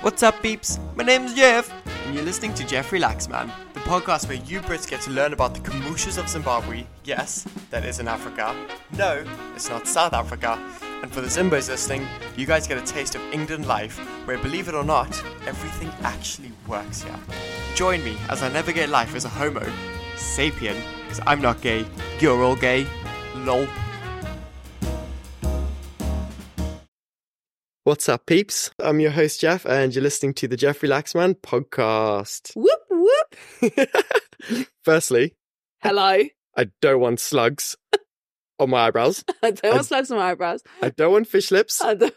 What's up, peeps? My name's Jeff, and you're listening to Jeff Relax Man, the podcast where you Brits get to learn about the kombuchas of Zimbabwe. Yes, that is in Africa. No, it's not South Africa. And for the Zimbos listening, you guys get a taste of England life, where believe it or not, everything actually works here. Join me as I navigate life as a homo sapien, because I'm not gay, you're all gay. Lol. What's up, peeps? I'm your host, Jeff, and you're listening to the Jeff Relaxman podcast. Whoop whoop. Firstly, Hello. I don't want slugs on my eyebrows. I don't want slugs on my eyebrows. I don't want fish lips, I don't-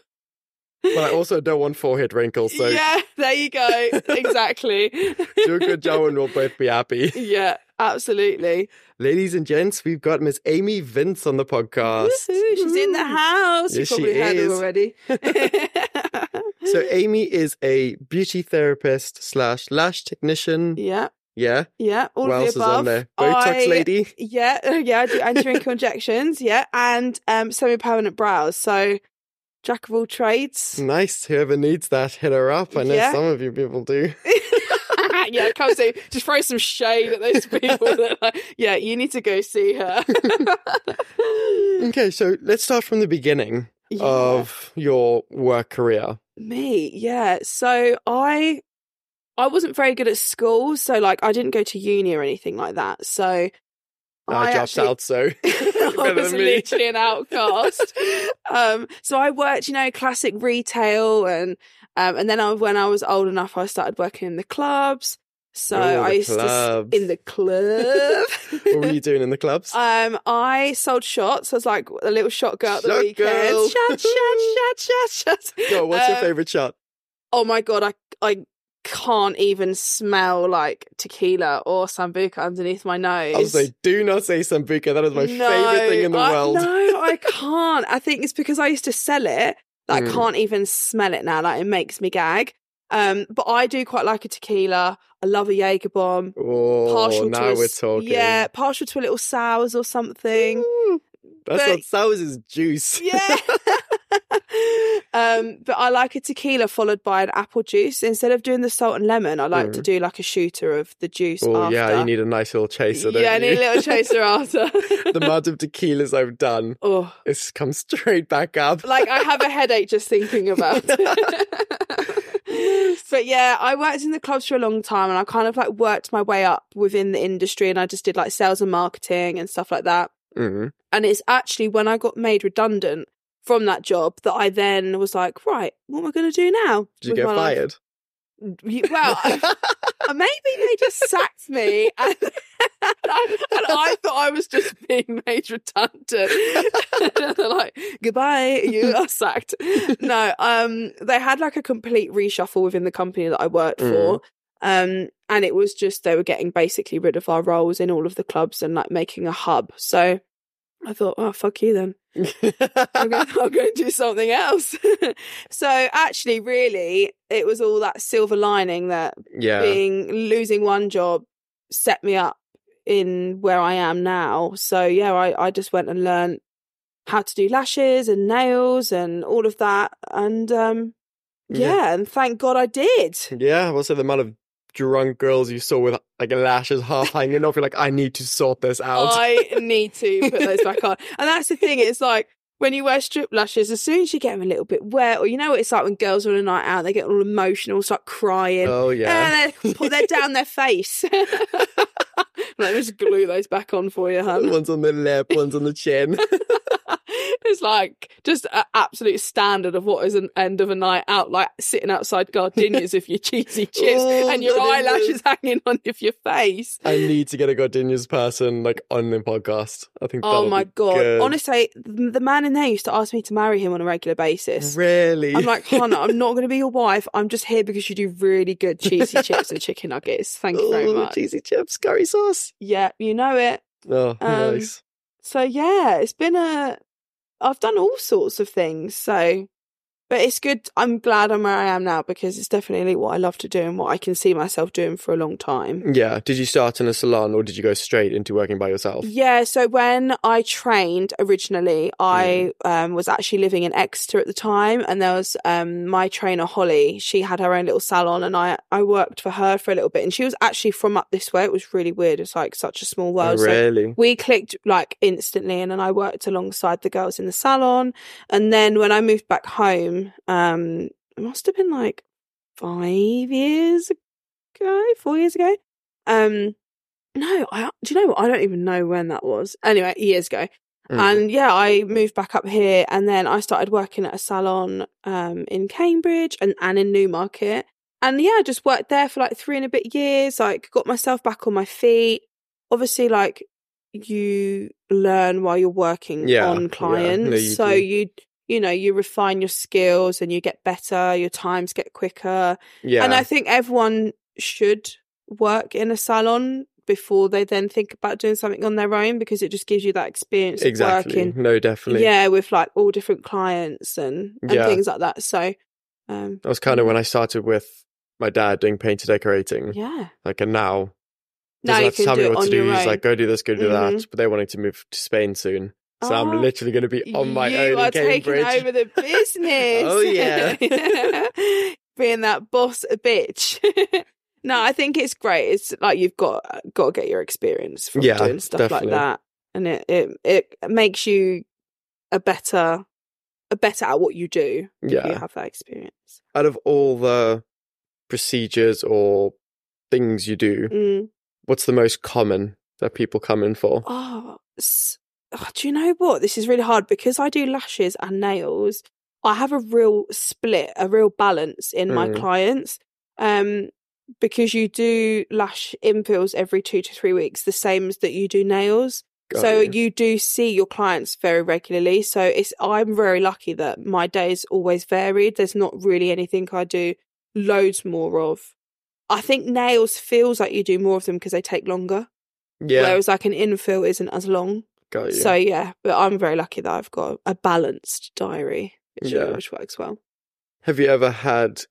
but I also don't want forehead wrinkles. So yeah, there you go. exactly. do a good job and we'll both be happy. yeah, absolutely. Ladies and gents, we've got Miss Amy Vince on the podcast. Woohoo, she's in the house. Yes, you she probably heard is. her already. So Amy is a beauty therapist slash lash technician. yeah, Yeah. yeah. All what else the is on there? Botox I- lady. Yeah, yeah. I do anti-wrinkle injections. Yeah, and um, semi-permanent brows. So, jack of all trades. Nice. Whoever needs that, hit her up. I know Yeah. some of you people do. yeah, come see. Just throw some shade at those people. that like, yeah, you need to go see her. Okay, so let's start from the beginning Yeah. of your work career. Me, yeah. So I I wasn't very good at school, so like I didn't go to uni or anything like that. So I, dropped actually- out, so I was literally an outcast. um, so I worked, you know, classic retail, and um, and then I, when I was old enough, I started working in the clubs. So Oh, I used to clubs. s- in the club. what were you doing in the clubs? Um, I sold shots. I was like a little shot girl at the Shot weekend. girl. Shot, shot, shot, shot, shot. Go, what's your um, favorite shot? oh my god, I I can't even smell like tequila or sambuca underneath my nose. I was like, do not say sambuca. That is my No, favorite thing in the I- world. No, I can't. I think it's because I used to sell it that Mm. I can't even smell it now. Like it makes me gag. Um, but I do quite like a tequila. I love a Jaeger bomb. Oh, Partial now to a, we're talking. Yeah, partial to a little sours or something. Ooh, That's But- what sours is juice. Yeah. um, but I like a tequila followed by an apple juice. Instead of doing the salt and lemon, I like to Mm. do like a shooter of the juice Oh, after. yeah, you need a nice little chaser, yeah, I need a little chaser after. the amount of tequilas I've done, oh, it's come straight back up. like I have a headache just thinking about it. but yeah, I worked in the clubs for a long time and I kind of like worked my way up within the industry and I just did like sales and marketing and stuff like that. Mm. And it's actually when I got made redundant from that job that I then was like, right, what am I going to do now? Did you get my life? fired? Well, uh, maybe they just sacked me and, and, I, and I thought I was just being made redundant. Like, goodbye, you are sacked. No, um, they had like a complete reshuffle within the company that I worked for. Um, and it was just they were getting basically rid of our roles in all of the clubs and like making a hub. So I thought, oh fuck you then. I'm going, I'm going to do something else. so actually, really, it was all that silver lining that yeah. being losing one job set me up in where I am now. So yeah, I, I just went and learned how to do lashes and nails and all of that. And um Yeah. yeah, and thank God I did. Yeah, also the amount of drunk girls you saw with like lashes half hanging off, you're like, I need to sort this out. I need to put those back on. And that's the thing, it's like when you wear strip lashes, as soon as you get them a little bit wet, or you know what it's like when girls are on a night out, they get all emotional, start crying. oh yeah. And they put they're down their face. Let me just glue those back on for you, hun. one's on the lip, one's on the chin. it's like just an absolute standard of what is an end of a night out, like sitting outside Gardenia's with your cheesy chips Oh, and your eyelashes hanging on of your face. I need to get a Gardenia's person like on the podcast. I think. Oh my god! good. Honestly, the the man in there used to ask me to marry him on a regular basis. really. I'm like, Hannah, I'm not going to be your wife. I'm just here because you do really good cheesy chips and chicken nuggets. Thank you very Oh, much. cheesy chips, curry sauce. Yeah, you know it. Oh, Um, nice. So yeah, it's been a. I've done all sorts of things. So but it's good. I'm glad I'm where I am now because it's definitely what I love to do and what I can see myself doing for a long time. Yeah. Did you start in a salon or did you go straight into working by yourself? Yeah, so when I trained originally, I um, was actually living in Exeter at the time, and there was um, my trainer Holly. She had her own little salon, and I I worked for her for a little bit. And she was actually from up this way. It was really weird. It's like such a small world. So really? we clicked like instantly and then I worked alongside the girls in the salon and then when I moved back home um it must have been like 5 years ago 4 years ago um no I do you know what I don't even know when that was anyway years ago Mm. and yeah I moved back up here and then I started working at a salon um in Cambridge and and in Newmarket and yeah I just worked there for like 3 and a bit years like got myself back on my feet obviously like you learn while you're working Yeah, yeah. on No, clients you so do. you you know you refine your skills and you get better your times get quicker yeah. and i think everyone should work in a salon before they then think about doing something on their own because it just gives you that experience of exactly. working No, definitely. yeah with like all different clients and and Yeah. things like that so um That was kind of when I started with my dad doing painter decorating. yeah Like, and now now you have to can tell do me what to do. He's like, go do this, go do that. Mhm. But they're wanting to move to Spain soon. So Oh, I'm literally going to be on my own. You are in taking over the business. Oh, yeah. being that boss a bitch. no, I think it's great. It's like you've got got to get your experience from Yeah, doing stuff definitely. like that, and it it it makes you a better a better at what you do. if Yeah. you have that experience. Out of all the procedures or things you do, Mm. what's the most common that people come in for? Oh, oh, do you know what? This is really hard because I do lashes and nails. I have a real split, a real balance in my Mm. clients. Um, because you do lash infills every two to three weeks, the same as that you do nails. Got so you. you do see your clients very regularly. So it's I'm very lucky that my days always varied. There's not really anything I do loads more of. I think nails feels like you do more of them because they take longer. yeah, Whereas like an infill isn't as long. Got you. So yeah, but I'm very lucky that I've got a balanced diary, which, Yeah. which works well. Have you ever had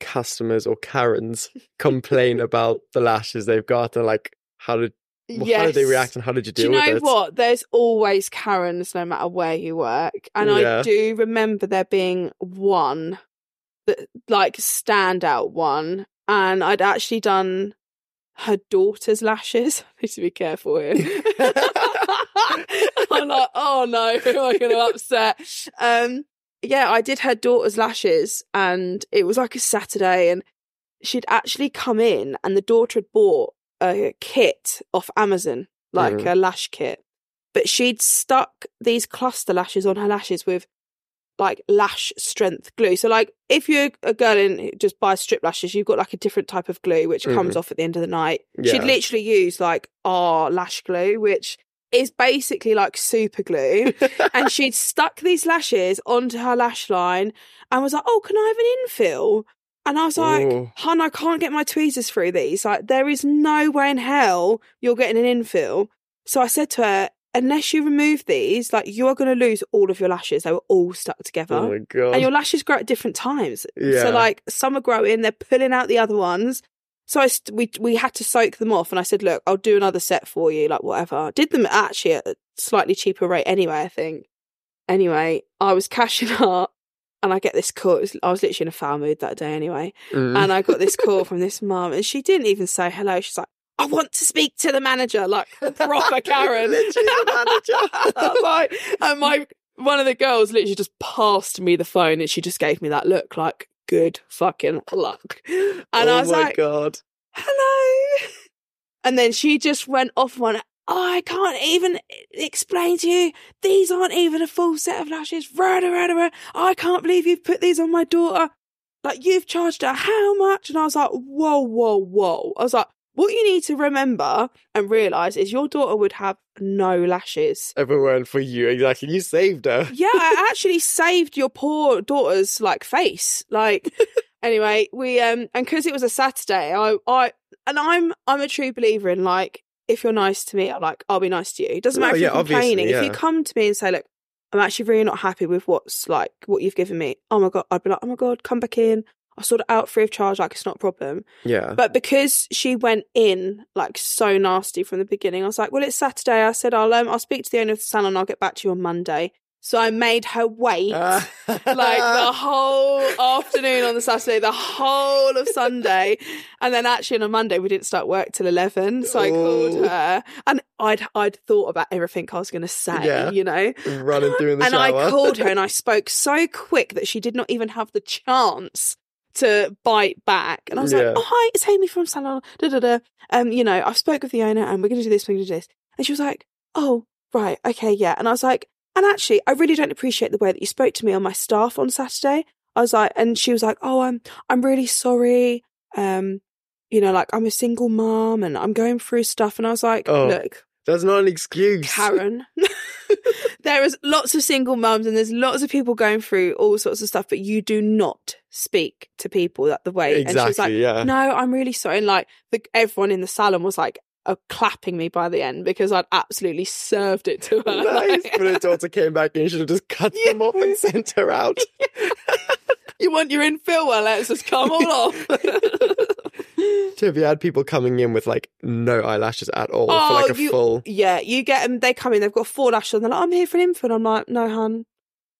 customers or Karens complain about the lashes they've got and like how did well, how did they react and how did you Do deal you know with it? what? There's always Karens, no matter where you work, and Yeah. I do remember there being one that like standout one, and I'd actually done her daughter's lashes. I need to be careful here. I'm like, oh no, who am I going to upset? Um, yeah, I did her daughter's lashes, and it was like a Saturday, and she'd actually come in, and the daughter had bought a kit off Amazon, like Mhm. a lash kit, but she'd stuck these cluster lashes on her lashes with like lash strength glue. So, like, if you're a girl and just buys strip lashes, you've got like a different type of glue which comes mm-hmm. off at the end of the night. She'd literally use like our lash glue, which is basically like super glue. and she'd stuck these lashes onto her lash line and was like, Oh, can I have an infill? And I was like, Ooh. Hun, I can't get my tweezers through these. Like, there is no way in hell you're getting an infill. So I said to her, Unless you remove these, like, you are going to lose all of your lashes. They were all stuck together oh my god. and your lashes grow at different times. Yeah. So like some are growing, they're pulling out the other ones. So I st- we we had to soak them off, and I said, look, I'll do another set for you, like whatever. Did them actually at a slightly cheaper rate anyway, I think. Anyway, I was cashing up, and I get this call. Was- I was literally in a foul mood that day anyway, Mm. and I got this call from this mum, and she didn't even say hello. She's like. I want to speak to the manager, like proper Karen. Literally the manager. like, and my one of the girls literally just passed me the phone, and she just gave me that look, like good fucking luck. And oh I was my like, god. hello. And then she just went off one. Oh, I can't even explain to you. These aren't even a full set of lashes. Rada, rada, rada. I can't believe you've put these on my daughter. Like, you've charged her how much? And I was like, whoa, whoa, whoa. I was like, what you need to remember and realize is your daughter would have no lashes. Everyone for you, exactly. You saved her. Yeah, I actually saved your poor daughter's like face. Like anyway, we um and because it was a Saturday, I I and I'm I'm a true believer in like if you're nice to me, I'm like I'll be nice to you. It doesn't Oh, matter if yeah, you're complaining. obviously, If you come to me and say, look, I'm actually really not happy with what's like what you've given me. Oh my god, I'd be like, oh my god, come back in. I'll sort it out free of charge, like it's not a problem. Yeah. But because she went in like so nasty from the beginning, I was like, well, it's Saturday. I said, I'll um, I'll speak to the owner of the salon. And I'll get back to you on Monday. So I made her wait Ah. like the whole afternoon on the Saturday, the whole of Sunday, and then actually on a Monday we didn't start work till eleven. So I called her, and I'd I'd thought about everything I was going to say, Yeah. you know. running through in the and shower. I called her and I spoke so quick that she did not even have the chance to bite back. And I was Yeah. like, "Oh hi, it's Amy from Salon." Da da da. Um, you know, I've spoke with the owner and we're going to do this, we're going to do this. And she was like, "Oh, right, okay, yeah." And I was like, "And actually, I really don't appreciate the way that you spoke to me on my staff on Saturday." I was like, and she was like, "Oh, I'm I'm really sorry." Um, you know, like I'm a single mom and I'm going through stuff. And I was like, Oh. "Look, That's not an excuse. Karen. there is lots of single mums and there's lots of people going through all sorts of stuff, but you do not speak to people that the way. And she was like, yeah. no, I'm really sorry. And like the, everyone in the salon was like uh, clapping me by the end because I'd absolutely served it to her. Nice. Like, But her daughter came back and should have just cut them off and sent her out. you want your infill? Well, let's just come all off. So have you had people coming in with like no eyelashes at all Oh, for like a you- full? Yeah, you get them. They come in. They've got four lashes. And they're like, "I'm here for an infant." I'm like, "No, hun,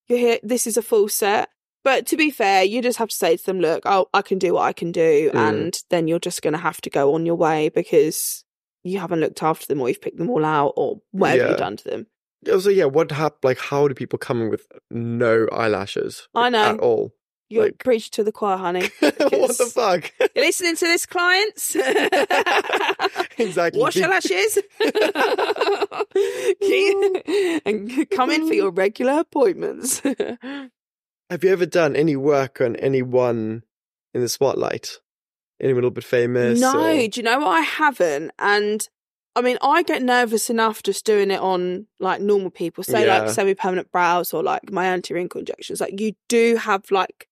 you're here. This is a full set." But to be fair, you just have to say to them, "Look, i I can do what I can do," Mm. and then you're just going to have to go on your way because you haven't looked after them, or you've picked them all out, or whatever Yeah. you've done to them. Also, yeah, what hap- like how do people come in with no eyelashes? I know. At all. You're Like- preaching to the choir, honey. what the fuck? You're listening to this, clients? exactly. Wash your lashes and come in for your regular appointments. Have you ever done any work on anyone in the spotlight? Anyone a little bit famous? No, or- do you know what? I haven't. And I mean, I get nervous enough just doing it on like normal people, say Yeah. like semi permanent brows or like my anti wrinkle injections. Like, you do have like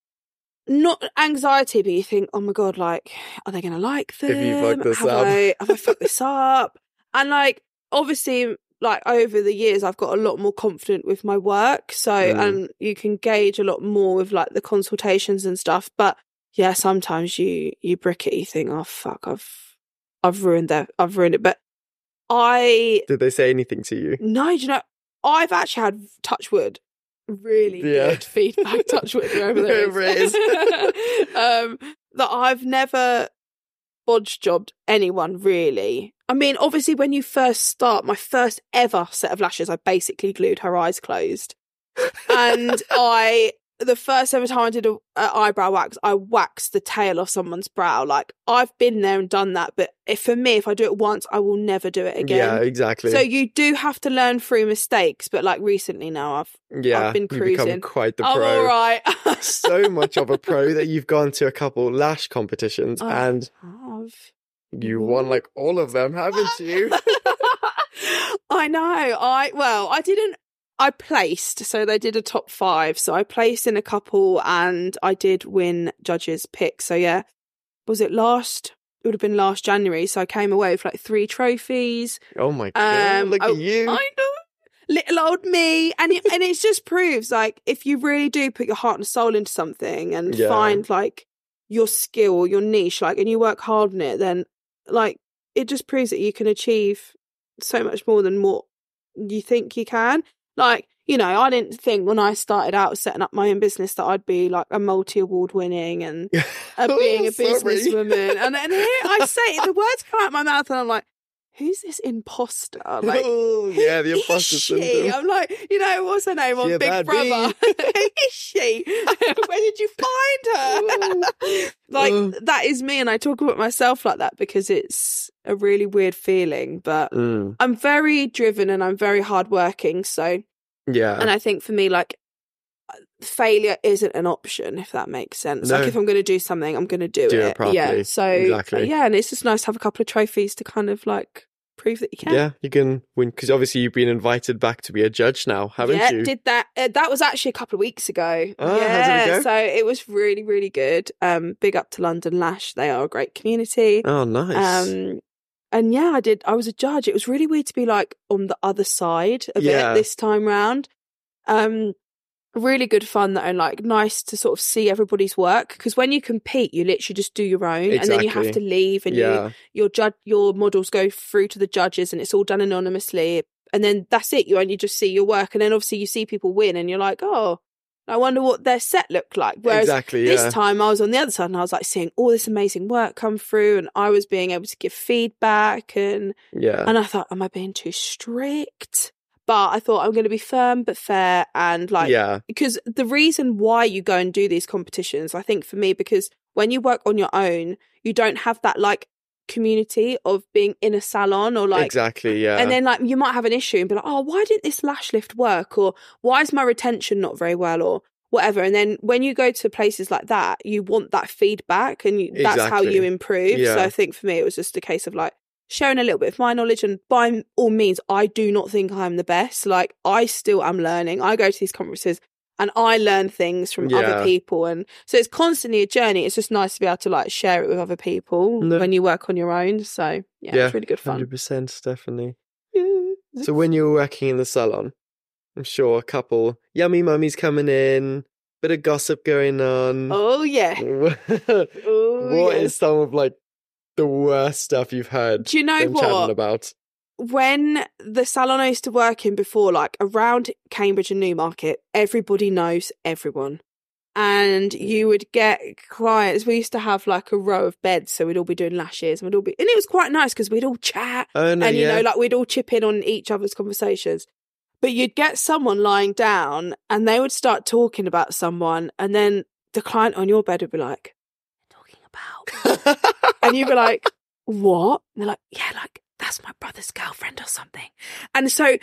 not anxiety, but you think, oh my God, like, are they going to like them? Have you fucked this have up? I, have I fucked this up? And like, obviously, like over the years, I've got a lot more confident with my work. So, Mm. and you can gauge a lot more with like the consultations and stuff. But yeah, sometimes you you brick it, you think, oh fuck, I've I've ruined that, I've ruined it. But I Did they say anything to you? no, do you know, I've actually had touch wood, really Yeah. good feedback. touch wood, wherever there Wherever it is. um, that I've never bodge jobbed anyone really. I mean, obviously, when you first start, my first ever set of lashes, I basically glued her eyes closed, and I. The first ever time I did a, a eyebrow wax, I waxed the tail off someone's brow. Like I've been there and done that, but if, for me, if I do it once, I will never do it again. Yeah, exactly. So you do have to learn through mistakes, but like recently now, I've yeah, I've been cruising. quite the pro. I'm all right. so much of a pro that you've gone to a couple lash competitions Oh. and I've- you won like all of them, haven't you? I know. I well, I didn't. I placed, so they did a top five. So I placed in a couple, and I did win judges' pick. So yeah, was it last? It would have been last January. So I came away with like three trophies. oh my god, Um, look I- at you. I know. Little old me, and it, and it just proves like if you really do put your heart and soul into something and Yeah. find like your skill your niche, like and you work hard on it, then like it just proves that you can achieve so much more than what you think you can. Like you know, I didn't think when I started out setting up my own business that I'd be like a multi award winning and uh, being a businesswoman. And then here I say the words come out of my mouth, and I'm like, who's this imposter? Like, oh, yeah, the who imposter is she? syndrome. I'm like, you know, what's her name She on Big Brother? Who is she? Where did you find her? like, Oh. that is me. And I talk about myself like that because it's a really weird feeling. But Mm, I'm very driven and I'm very hardworking. So, yeah, and I think for me, like, failure isn't an option, if that makes sense. No. Like, if I'm going to do something, I'm going to do, Do it Yeah. properly. So, Exactly. yeah. And it's just nice to have a couple of trophies to kind of like prove that you can. yeah, you can win because obviously you've been invited back to be a judge now, haven't you? yeah, you? did that. Uh, that was actually a couple of weeks ago. Oh, did it yeah, so it was really, really good. Um, big up to London Lash; they are a great community. oh, nice. Um, and yeah, I did. I was a judge. It was really weird to be like on the other side of Yeah. it this time round. Um, really good fun though, and like nice to sort of see everybody's work because when you compete, you literally just do your own, and then you have to leave, and you your judge your models go through to the judges, and it's all done anonymously, and then that's it. You only just see your work, and then obviously you see people win, and you're like, oh, I wonder what their set looked like. Whereas exactly. this time I was on the other side and I was like seeing all this amazing work come through and I was being able to give feedback and yeah. and I thought, am I being too strict? But I thought I'm going to be firm but fair and like yeah. because the reason why you go and do these competitions, I think for me, because when you work on your own, you don't have that like community of being in a salon or like exactly. Yeah. and then like you might have an issue and be like, oh, why didn't this lash lift work? Or why is my retention not very well? Or whatever. And then when you go to places like that, you want that feedback and you, that's how you improve. Yeah. So I think for me, it was just a case of like sharing a little bit of my knowledge. And by all means, I do not think I'm the best. Like I still am learning. I go to these conferences and I learn things from Yeah. other people. And so it's constantly a journey. It's just nice to be able to like share it with other people No. when you work on your own. So yeah, Yeah, it's really good fun. Hundred percent, definitely. Yeah. So when you were working in the salon, I'm sure a couple yummy mummies coming in, bit of gossip going on. Oh yeah. Oh, what Oh, is some of like the worst stuff you've heard Do you know what? about? When the salon I used to work in before, like around Cambridge and Newmarket, everybody knows everyone. And you would get clients. We used to have like a row of beds, so we'd all be doing lashes, and we'd all be, and it was quite nice because we'd all chat, Oh no, and you yeah. know, like we'd all chip in on each other's conversations. But you'd get someone lying down, and they would start talking about someone, and then the client on your bed would be like, "Talking about," and you'd be like, "What?" And they're like, "Yeah, like that's my brother's girlfriend or something." And so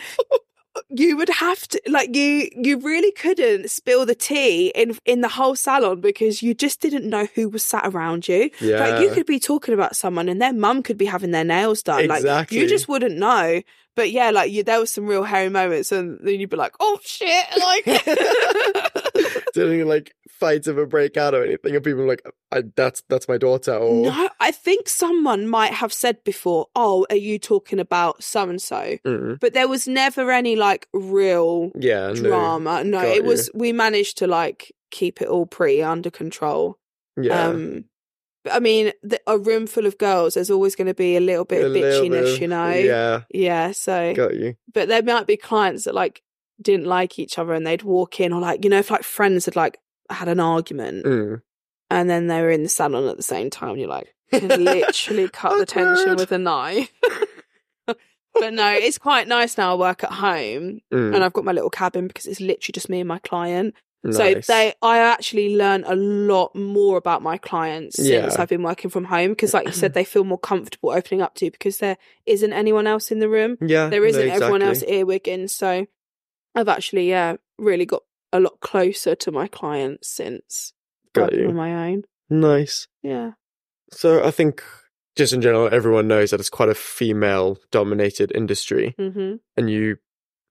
you would have to like you you really couldn't spill the tea in in the whole salon because you just didn't know who was sat around you. yeah. Like you could be talking about someone and their mum could be having their nails done. Like you just wouldn't know. But yeah, like you, there was some real hairy moments, and then you'd be like, "Oh shit!" Like, Didn't like fights ever break out or anything? And people are like, I, "That's that's my daughter." Or no, I think someone might have said before, "Oh, are you talking about so and so?" But there was never any like real yeah, no. drama. No, Got it you. was. We managed to like keep it all pretty under control. Yeah, Um, but I mean, the, a room full of girls, there's always going to be a little bit A of bitchiness, bit of- you know. Yeah, Yeah. So, got you. but there might be clients that like didn't like each other and they'd walk in, or like you know, if like friends had like had an argument Mm. and then they were in the salon at the same time, you're like, literally cut the tension with a knife. but no, it's quite nice now. I work at home Mm. and I've got my little cabin because it's literally just me and my client. Nice. So they, I actually learn a lot more about my clients since Yeah. I've been working from home because, like you said, they feel more comfortable opening up to you because there isn't anyone else in the room. yeah, There no, isn't everyone else exactly. earwigging. So I've actually, yeah, really got a lot closer to my clients since Got you. on my own. Nice. Yeah. So I think just in general, everyone knows that it's quite a female-dominated industry, hmm and you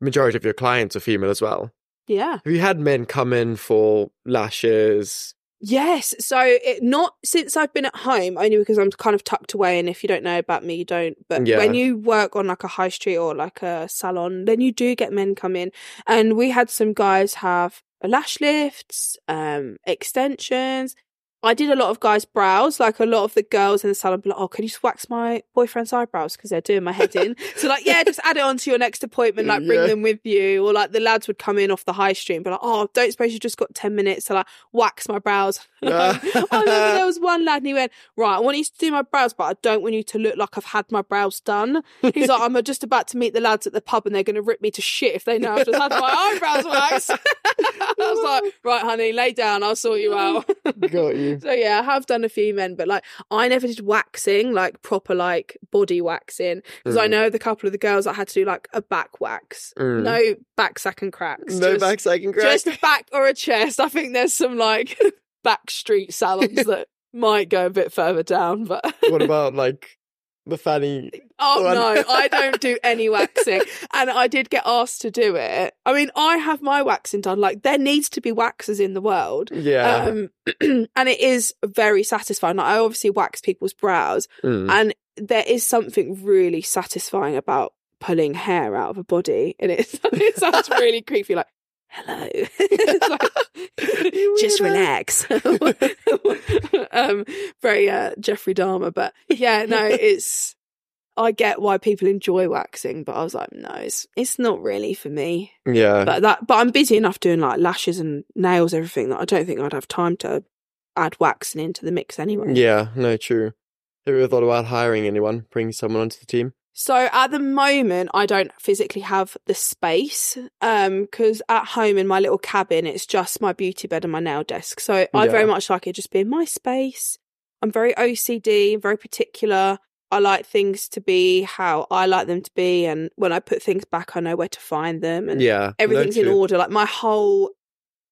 majority of your clients are female as well. Yeah. Have you had men come in for lashes? Yes. So it not since I've been at home, only because I'm kind of tucked away. And if you don't know about me, you don't. But Yeah. when you work on like a high street or like a salon, then you do get men come in. And we had some guys have lash lifts, um, extensions. I did a lot of guys' brows, like a lot of the girls in the salon be like, Oh, can you just wax my boyfriend's eyebrows? Because they're doing my head in. so like, yeah, just add it on to your next appointment, like bring Yeah. them with you. Or like the lads would come in off the high street and be like, Oh, don't suppose you just got 10 minutes to like wax my brows. I remember there was one lad and he went, Right, I want you to do my brows, but I don't want you to look like I've had my brows done. He's like, I'm just about to meet the lads at the pub and they're going to rip me to shit if they know I've just had my eyebrows waxed. I was like, Right, honey, lay down, I'll sort you out. Got you. So yeah, I have done a few men, but like I never did waxing, like proper like body waxing, because I Mm. know the couple of the girls that had to do like a back wax, Mm. no back sack and cracks, No just, back second crack. just a back or a chest. I think there's some like back street salons that might go a bit further down, but what about like the fanny? oh one? no, I don't do any waxing, and I did get asked to do it. I mean, I have my waxing done. Like there needs to be waxers in the world. Yeah. Um, and it is very satisfying. Like, I obviously wax people's brows, Mm. and there is something really satisfying about pulling hair out of a body. And it, it sounds really creepy. Like, hello. Like, just relax. um, very uh, Jeffrey Dahmer, but yeah, no, it's. I get why people enjoy waxing, but I was like, no, it's it's not really for me. Yeah. But that, but I'm busy enough doing like lashes and nails, everything that I don't think I'd have time to add waxing into the mix anyway. yeah, no, true. Have you ever thought about hiring anyone, bringing someone onto the team? So at the moment, I don't physically have the space um, because at home in my little cabin, it's just my beauty bed and my nail desk. So I very much like it just being my space. I'm very OCD, very particular. I like things to be how I like them to be, and when I put things back, I know where to find them, and Yeah. everything's in order. Like my whole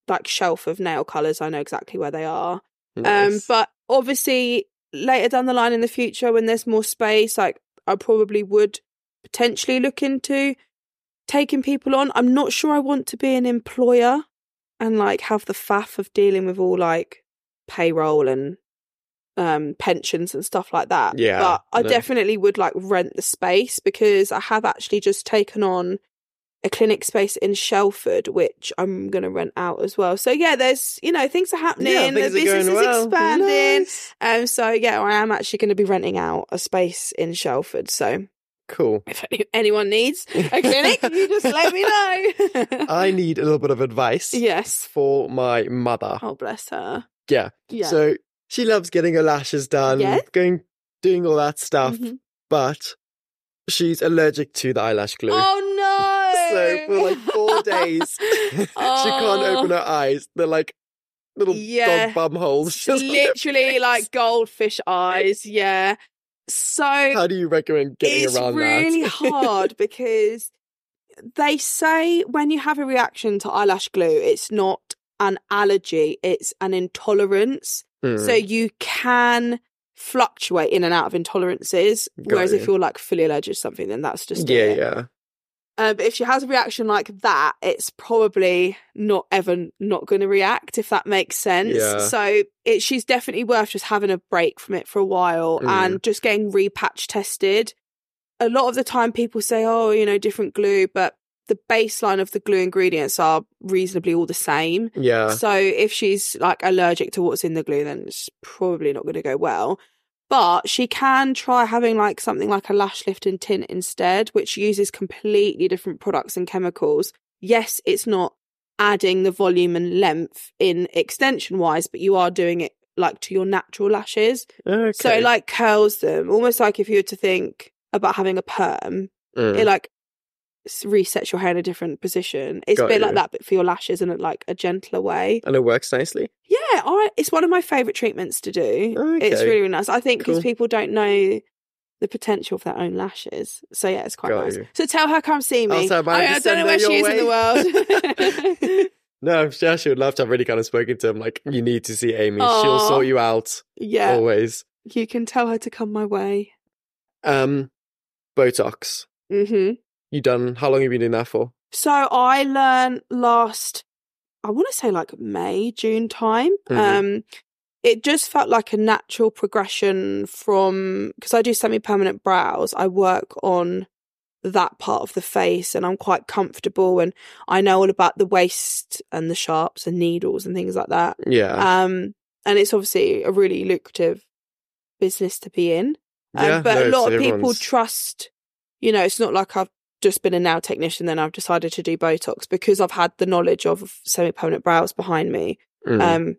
like shelf of nail colors, I know exactly where they are. Um, but obviously later down the line in the future, when there's more space, like I probably would potentially look into taking people on. I'm not sure I want to be an employer and like have the faff of dealing with all like payroll and um pensions and stuff like that. Yeah, But I no. definitely would like rent the space because I have actually just taken on a clinic space in Shelford, which I'm going to rent out as well. So yeah, there's you know things are happening. yeah, the things are business is well. expanding. Nice. Um, so yeah, I am actually going to be renting out a space in Shelford. So Cool. if anyone needs a clinic, you just let me know. I need a little bit of advice yes. for my mother. Oh bless her. Yeah. Yeah. So she loves getting her lashes done, going doing all that stuff, Mhm. but she's allergic to the eyelash glue. Oh no. So for like four days, she can't open her eyes. They're like little Oh. Yeah. dog bum holes. just Literally like goldfish eyes. Yeah. So How do you recommend getting around it? it's around really that? hard because they say when you have a reaction to eyelash glue, it's not an allergy, it's an intolerance. Hmm. So you can fluctuate in and out of intolerances. Got whereas if you. you're like fully allergic to something, then that's just yeah, it. yeah. Uh, but if she has a reaction like that, it's probably not ever not going to react, if that makes sense. Yeah. So it, she's definitely worth just having a break from it for a while Mm. and just getting repatch tested. A lot of the time, people say, "Oh, you know, different glue," but the baseline of the glue ingredients are reasonably all the same. Yeah. So if she's like allergic to what's in the glue, then it's probably not going to go well. But she can try having like something like a lash lift and tint instead, which uses completely different products and chemicals. Yes, it's not adding the volume and length in extension wise, but you are doing it like to your natural lashes. Okay. So it like curls them, almost like if you were to think about having a perm, Mm. it like resets your hair in a different position. It's Got a bit you. like that, but for your lashes in a, like a gentler way. and it works nicely. Yeah, I, it's one of my favourite treatments to do. It's really, really nice. I think because Cool. people don't know the potential of their own lashes. So yeah, it's quite Got nice. you. So tell her come see me. I'll tell Mary I, I don't know her where she is in the world. No, I'm sure she would love to. I've really kind of spoken to him. Like, you need to see Amy. She'll sort you out yeah, always. you can tell her to come my way. Um, Botox. hmm You done? How long have you been doing that for? So I learned last, I want to say like May, June time. Mhm. Um, it just felt like a natural progression from because I do semi-permanent brows. I work on that part of the face, and I'm quite comfortable, and I know all about the waste and the sharps and needles and things like that. Yeah. Um, and it's obviously a really lucrative business to be in. Um, yeah. but no, a lot of people trust, you know, it's not like I've just been a nail technician, then I've decided to do Botox because I've had the knowledge of semi permanent brows behind me. Mm. Um,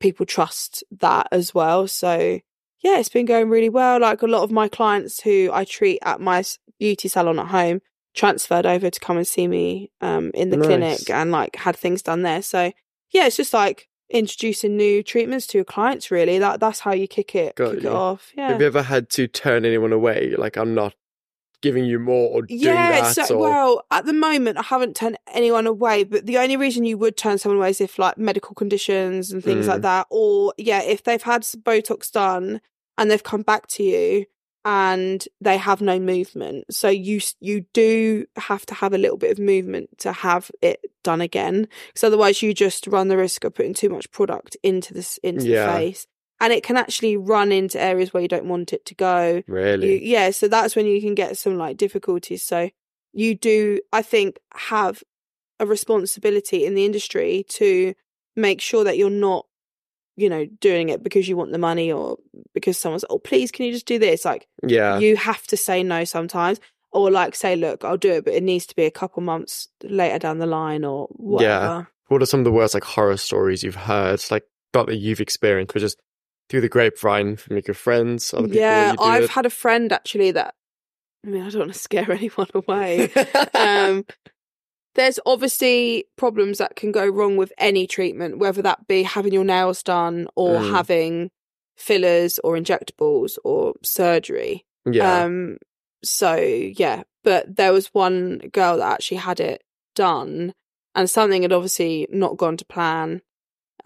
people trust that as well. So, yeah, it's been going really well. Like a lot of my clients who I treat at my beauty salon at home transferred over to come and see me um, in the Nice. clinic and like had things done there. So, yeah, it's just like introducing new treatments to your clients really that that's how you kick it Got kick you. it off yeah Have you ever had to turn anyone away? Like, I'm not giving you more or doing Yeah, that? so or... well, at the moment I haven't turned anyone away, but the only reason you would turn someone away is if like medical conditions and things Mm. like that, or yeah, if they've had Botox done and they've come back to you and they have no movement, so you you do have to have a little bit of movement to have it done again, because otherwise you just run the risk of putting too much product into this into Yeah. the face, and it can actually run into areas where you don't want it to go. Really? You, yeah, so that's when you can get some like difficulties. So you do, I think, have a responsibility in the industry to make sure that you're not, you know, doing it because you want the money or because someone's, oh, please, can you just do this? Like, Yeah. you have to say no sometimes. Or like say, look, I'll do it, but it needs to be a couple months later down the line or whatever. what are some of the worst like horror stories you've heard? Like that you've experienced, but just through the grapevine from your friends, other people. Yeah, I've it. had a friend actually that. I mean, I don't want to scare anyone away. um, there's obviously problems that can go wrong with any treatment, whether that be having your nails done or Mm. having fillers or injectables or surgery. yeah. Um, so yeah, but there was one girl that actually had it done, and something had obviously not gone to plan,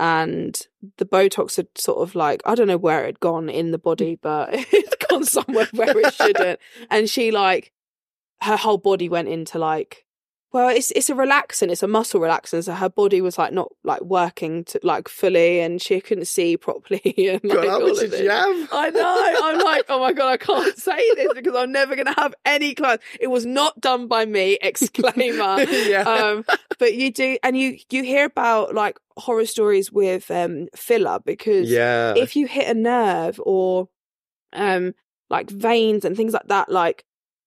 and the Botox had sort of like I don't know where it had gone in the body, but it's gone somewhere where it shouldn't, and she like her whole body went into like. Well, it's it's a relaxant, it's a muscle relaxant. So her body was like not like working to like fully, and she couldn't see properly. And like, God, how all much of did you have? I know. I'm like, oh my god, I can't say this because I'm never going to have any clients. It was not done by me. Exclaimer. yeah. um, but you do, and you you hear about like horror stories with um filler because yeah. if you hit a nerve or um like veins and things like that, like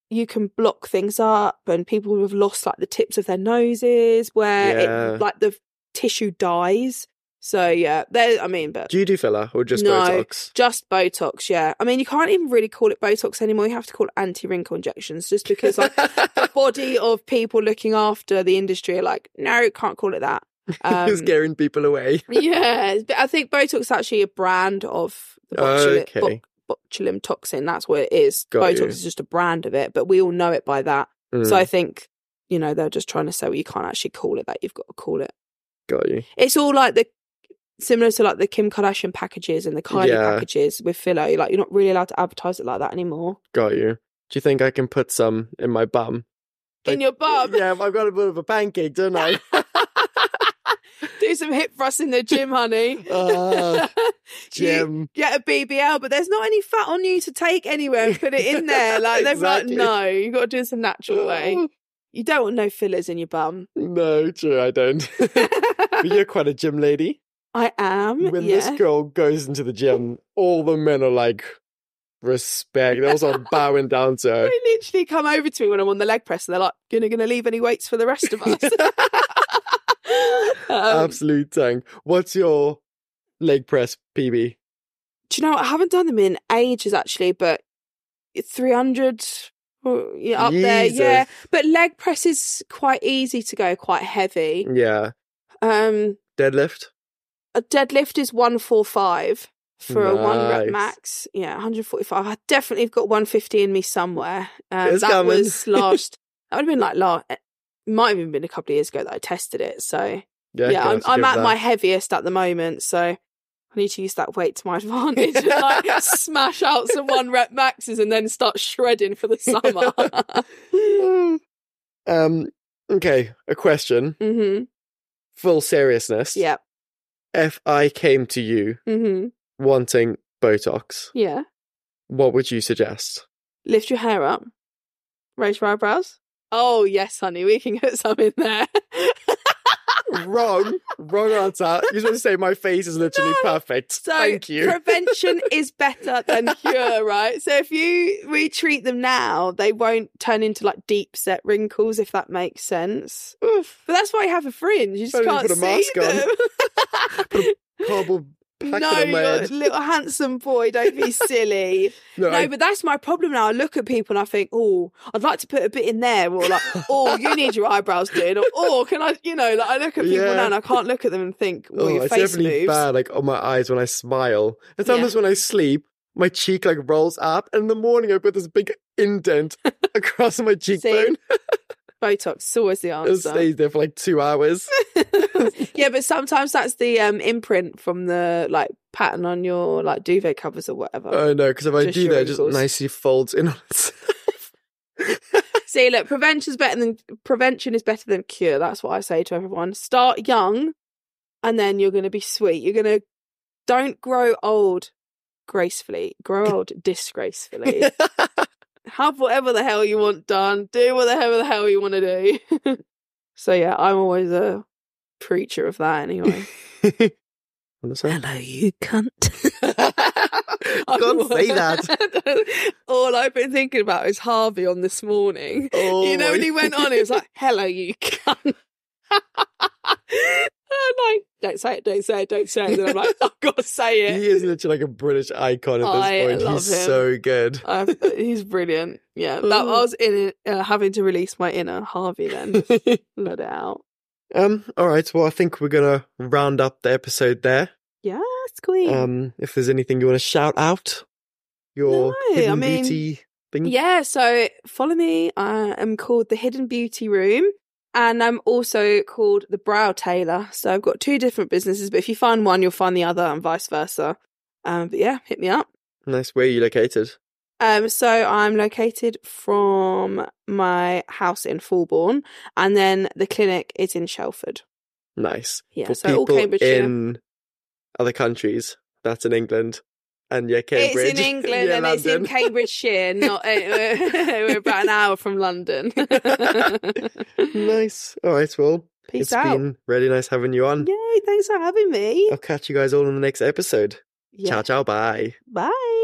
you can block things up, and people have lost like the tips of their noses where Yeah. it like the tissue dies. So yeah, there. I mean, but do you do filler or just No. Botox? just Botox, yeah. I mean, you can't even really call it Botox anymore. You have to call it anti-wrinkle injections, just because like the body of people looking after the industry are like, no, can't call it that. Um, scaring people away. yeah, but I think Botox is actually a brand of the botulism, Okay. Bo- botulinum toxin. That's what it is. Got Botox you. is just a brand of it, but we all know it by that. Mm, So I think you know they're just trying to say, well, you can't actually call it that. You've got to call it. got you. It's all like the similar to like the Kim Kardashian packages and the Kylie Yeah. packages with filler. You're like you're not really allowed to advertise it like that anymore. Got you. Do you think I can put some in my bum? In your bum, Yeah, I've got a bit of a pancake, don't I? do some hip thrusts in the gym, honey. Ah, You get a BBL, but there's not any fat on you to take anywhere and put it in there. Like they're Exactly. like, no, you got to do this a natural way. You don't want no fillers in your bum. No, true, I don't. but you're quite a gym lady. I am. When yeah. this girl goes into the gym, all the men are like, respect. They're also bowing down to her. They literally come over to me when I'm on the leg press and they're like, gonna gonna leave any weights for the rest of us. Um, Absolute tank. What's your leg press PB? do you know? I haven't done them in ages actually, but 300 oh, yeah, up there. Yeah. But leg press is quite easy to go, quite heavy. Yeah. Um, Deadlift? a deadlift is 145 for a one rep max. Yeah, 145. I definitely have got 150 in me somewhere. Um, that coming. was last, that would have been like last, might have even been a couple of years ago that I tested it. So Yeah, yeah, I'm, I'm at that. my heaviest at the moment. So I need to use that weight to my advantage and like smash out some one rep maxes and then start shredding for the summer. um, okay, a question. hmm Full seriousness. Yep. If I came to you hmm wanting Botox, Yeah. what would you suggest? Lift your hair up. Raise your eyebrows. Oh, yes, honey. We can get some in there. Wrong. Wrong answer. You're supposed to say my face is literally No. perfect. So Thank you. prevention is better than cure, right? So if you we treat them now, they won't turn into like deep set wrinkles, if that makes sense. Oof. But that's why you have a fringe. You just can't put a see mask on. them. Cardboard packet no, on my head. little handsome boy. Don't be silly. No, No, I- but that's my problem now. I look at people and I think, oh, I'd like to put a bit in there, or like, oh, you need your eyebrows doing, or oh, can I, you know, like I look at people Yeah. now and I can't look at them and think, well, oh, your it's face definitely moves. bad, like on my eyes when I smile. And sometimes when I sleep, my cheek like rolls up, and in the morning I've got this big indent across my cheekbone. Botox is always the answer. It stays there for like two hours. yeah, but sometimes that's the um, imprint from the like pattern on your like duvet covers or whatever. Oh no, because if I Just do that, it just nicely folds in on itself. See, look, prevention's better than prevention is better than cure. That's what I say to everyone. Start young, and then you're going to be sweet. You're going to don't grow old gracefully. Grow old disgracefully. Have whatever the hell you want done. Do whatever the hell you want to do. So yeah, I'm always a preacher of that anyway. Hello, you cunt. I can't say that. All I've been thinking about is Harvey on this morning. Oh, you know, when he went on, it was like, hello, you cunt. I'm like, don't say it, don't say it, don't say it. And I'm like, I've got to say it. He is literally like a British icon at this I point. He's him. so good. I've- he's brilliant. Yeah, that I was in it, uh, having to release my inner Harvey then. Let it out. Um, all right. Well, I think we're gonna round up the episode there. Yes, queen. Um, if there's anything you want to shout out, your No, hidden I mean, beauty thing. Yeah, so follow me. I am called the Hidden Beauty Room. And I'm also called the Brow Tailor. So I've got two different businesses, but if you find one, you'll find the other and vice versa. Um, but yeah, hit me up. Nice. Where are you located? Um, so I'm located from my house in Fulbourn, and then the clinic is in Shelford. Nice. Yeah, For so all Cambridgeshire. in other countries, that's in England, and yeah, Cambridge. It's in England yeah, and it's in London. Cambridgeshire. Not uh, we're about an hour from London. nice. All right. Well, Peace it's out. been really nice having you on. Yay! Thanks for having me. I'll catch you guys all in the next episode. Yeah. Ciao, ciao, bye. Bye.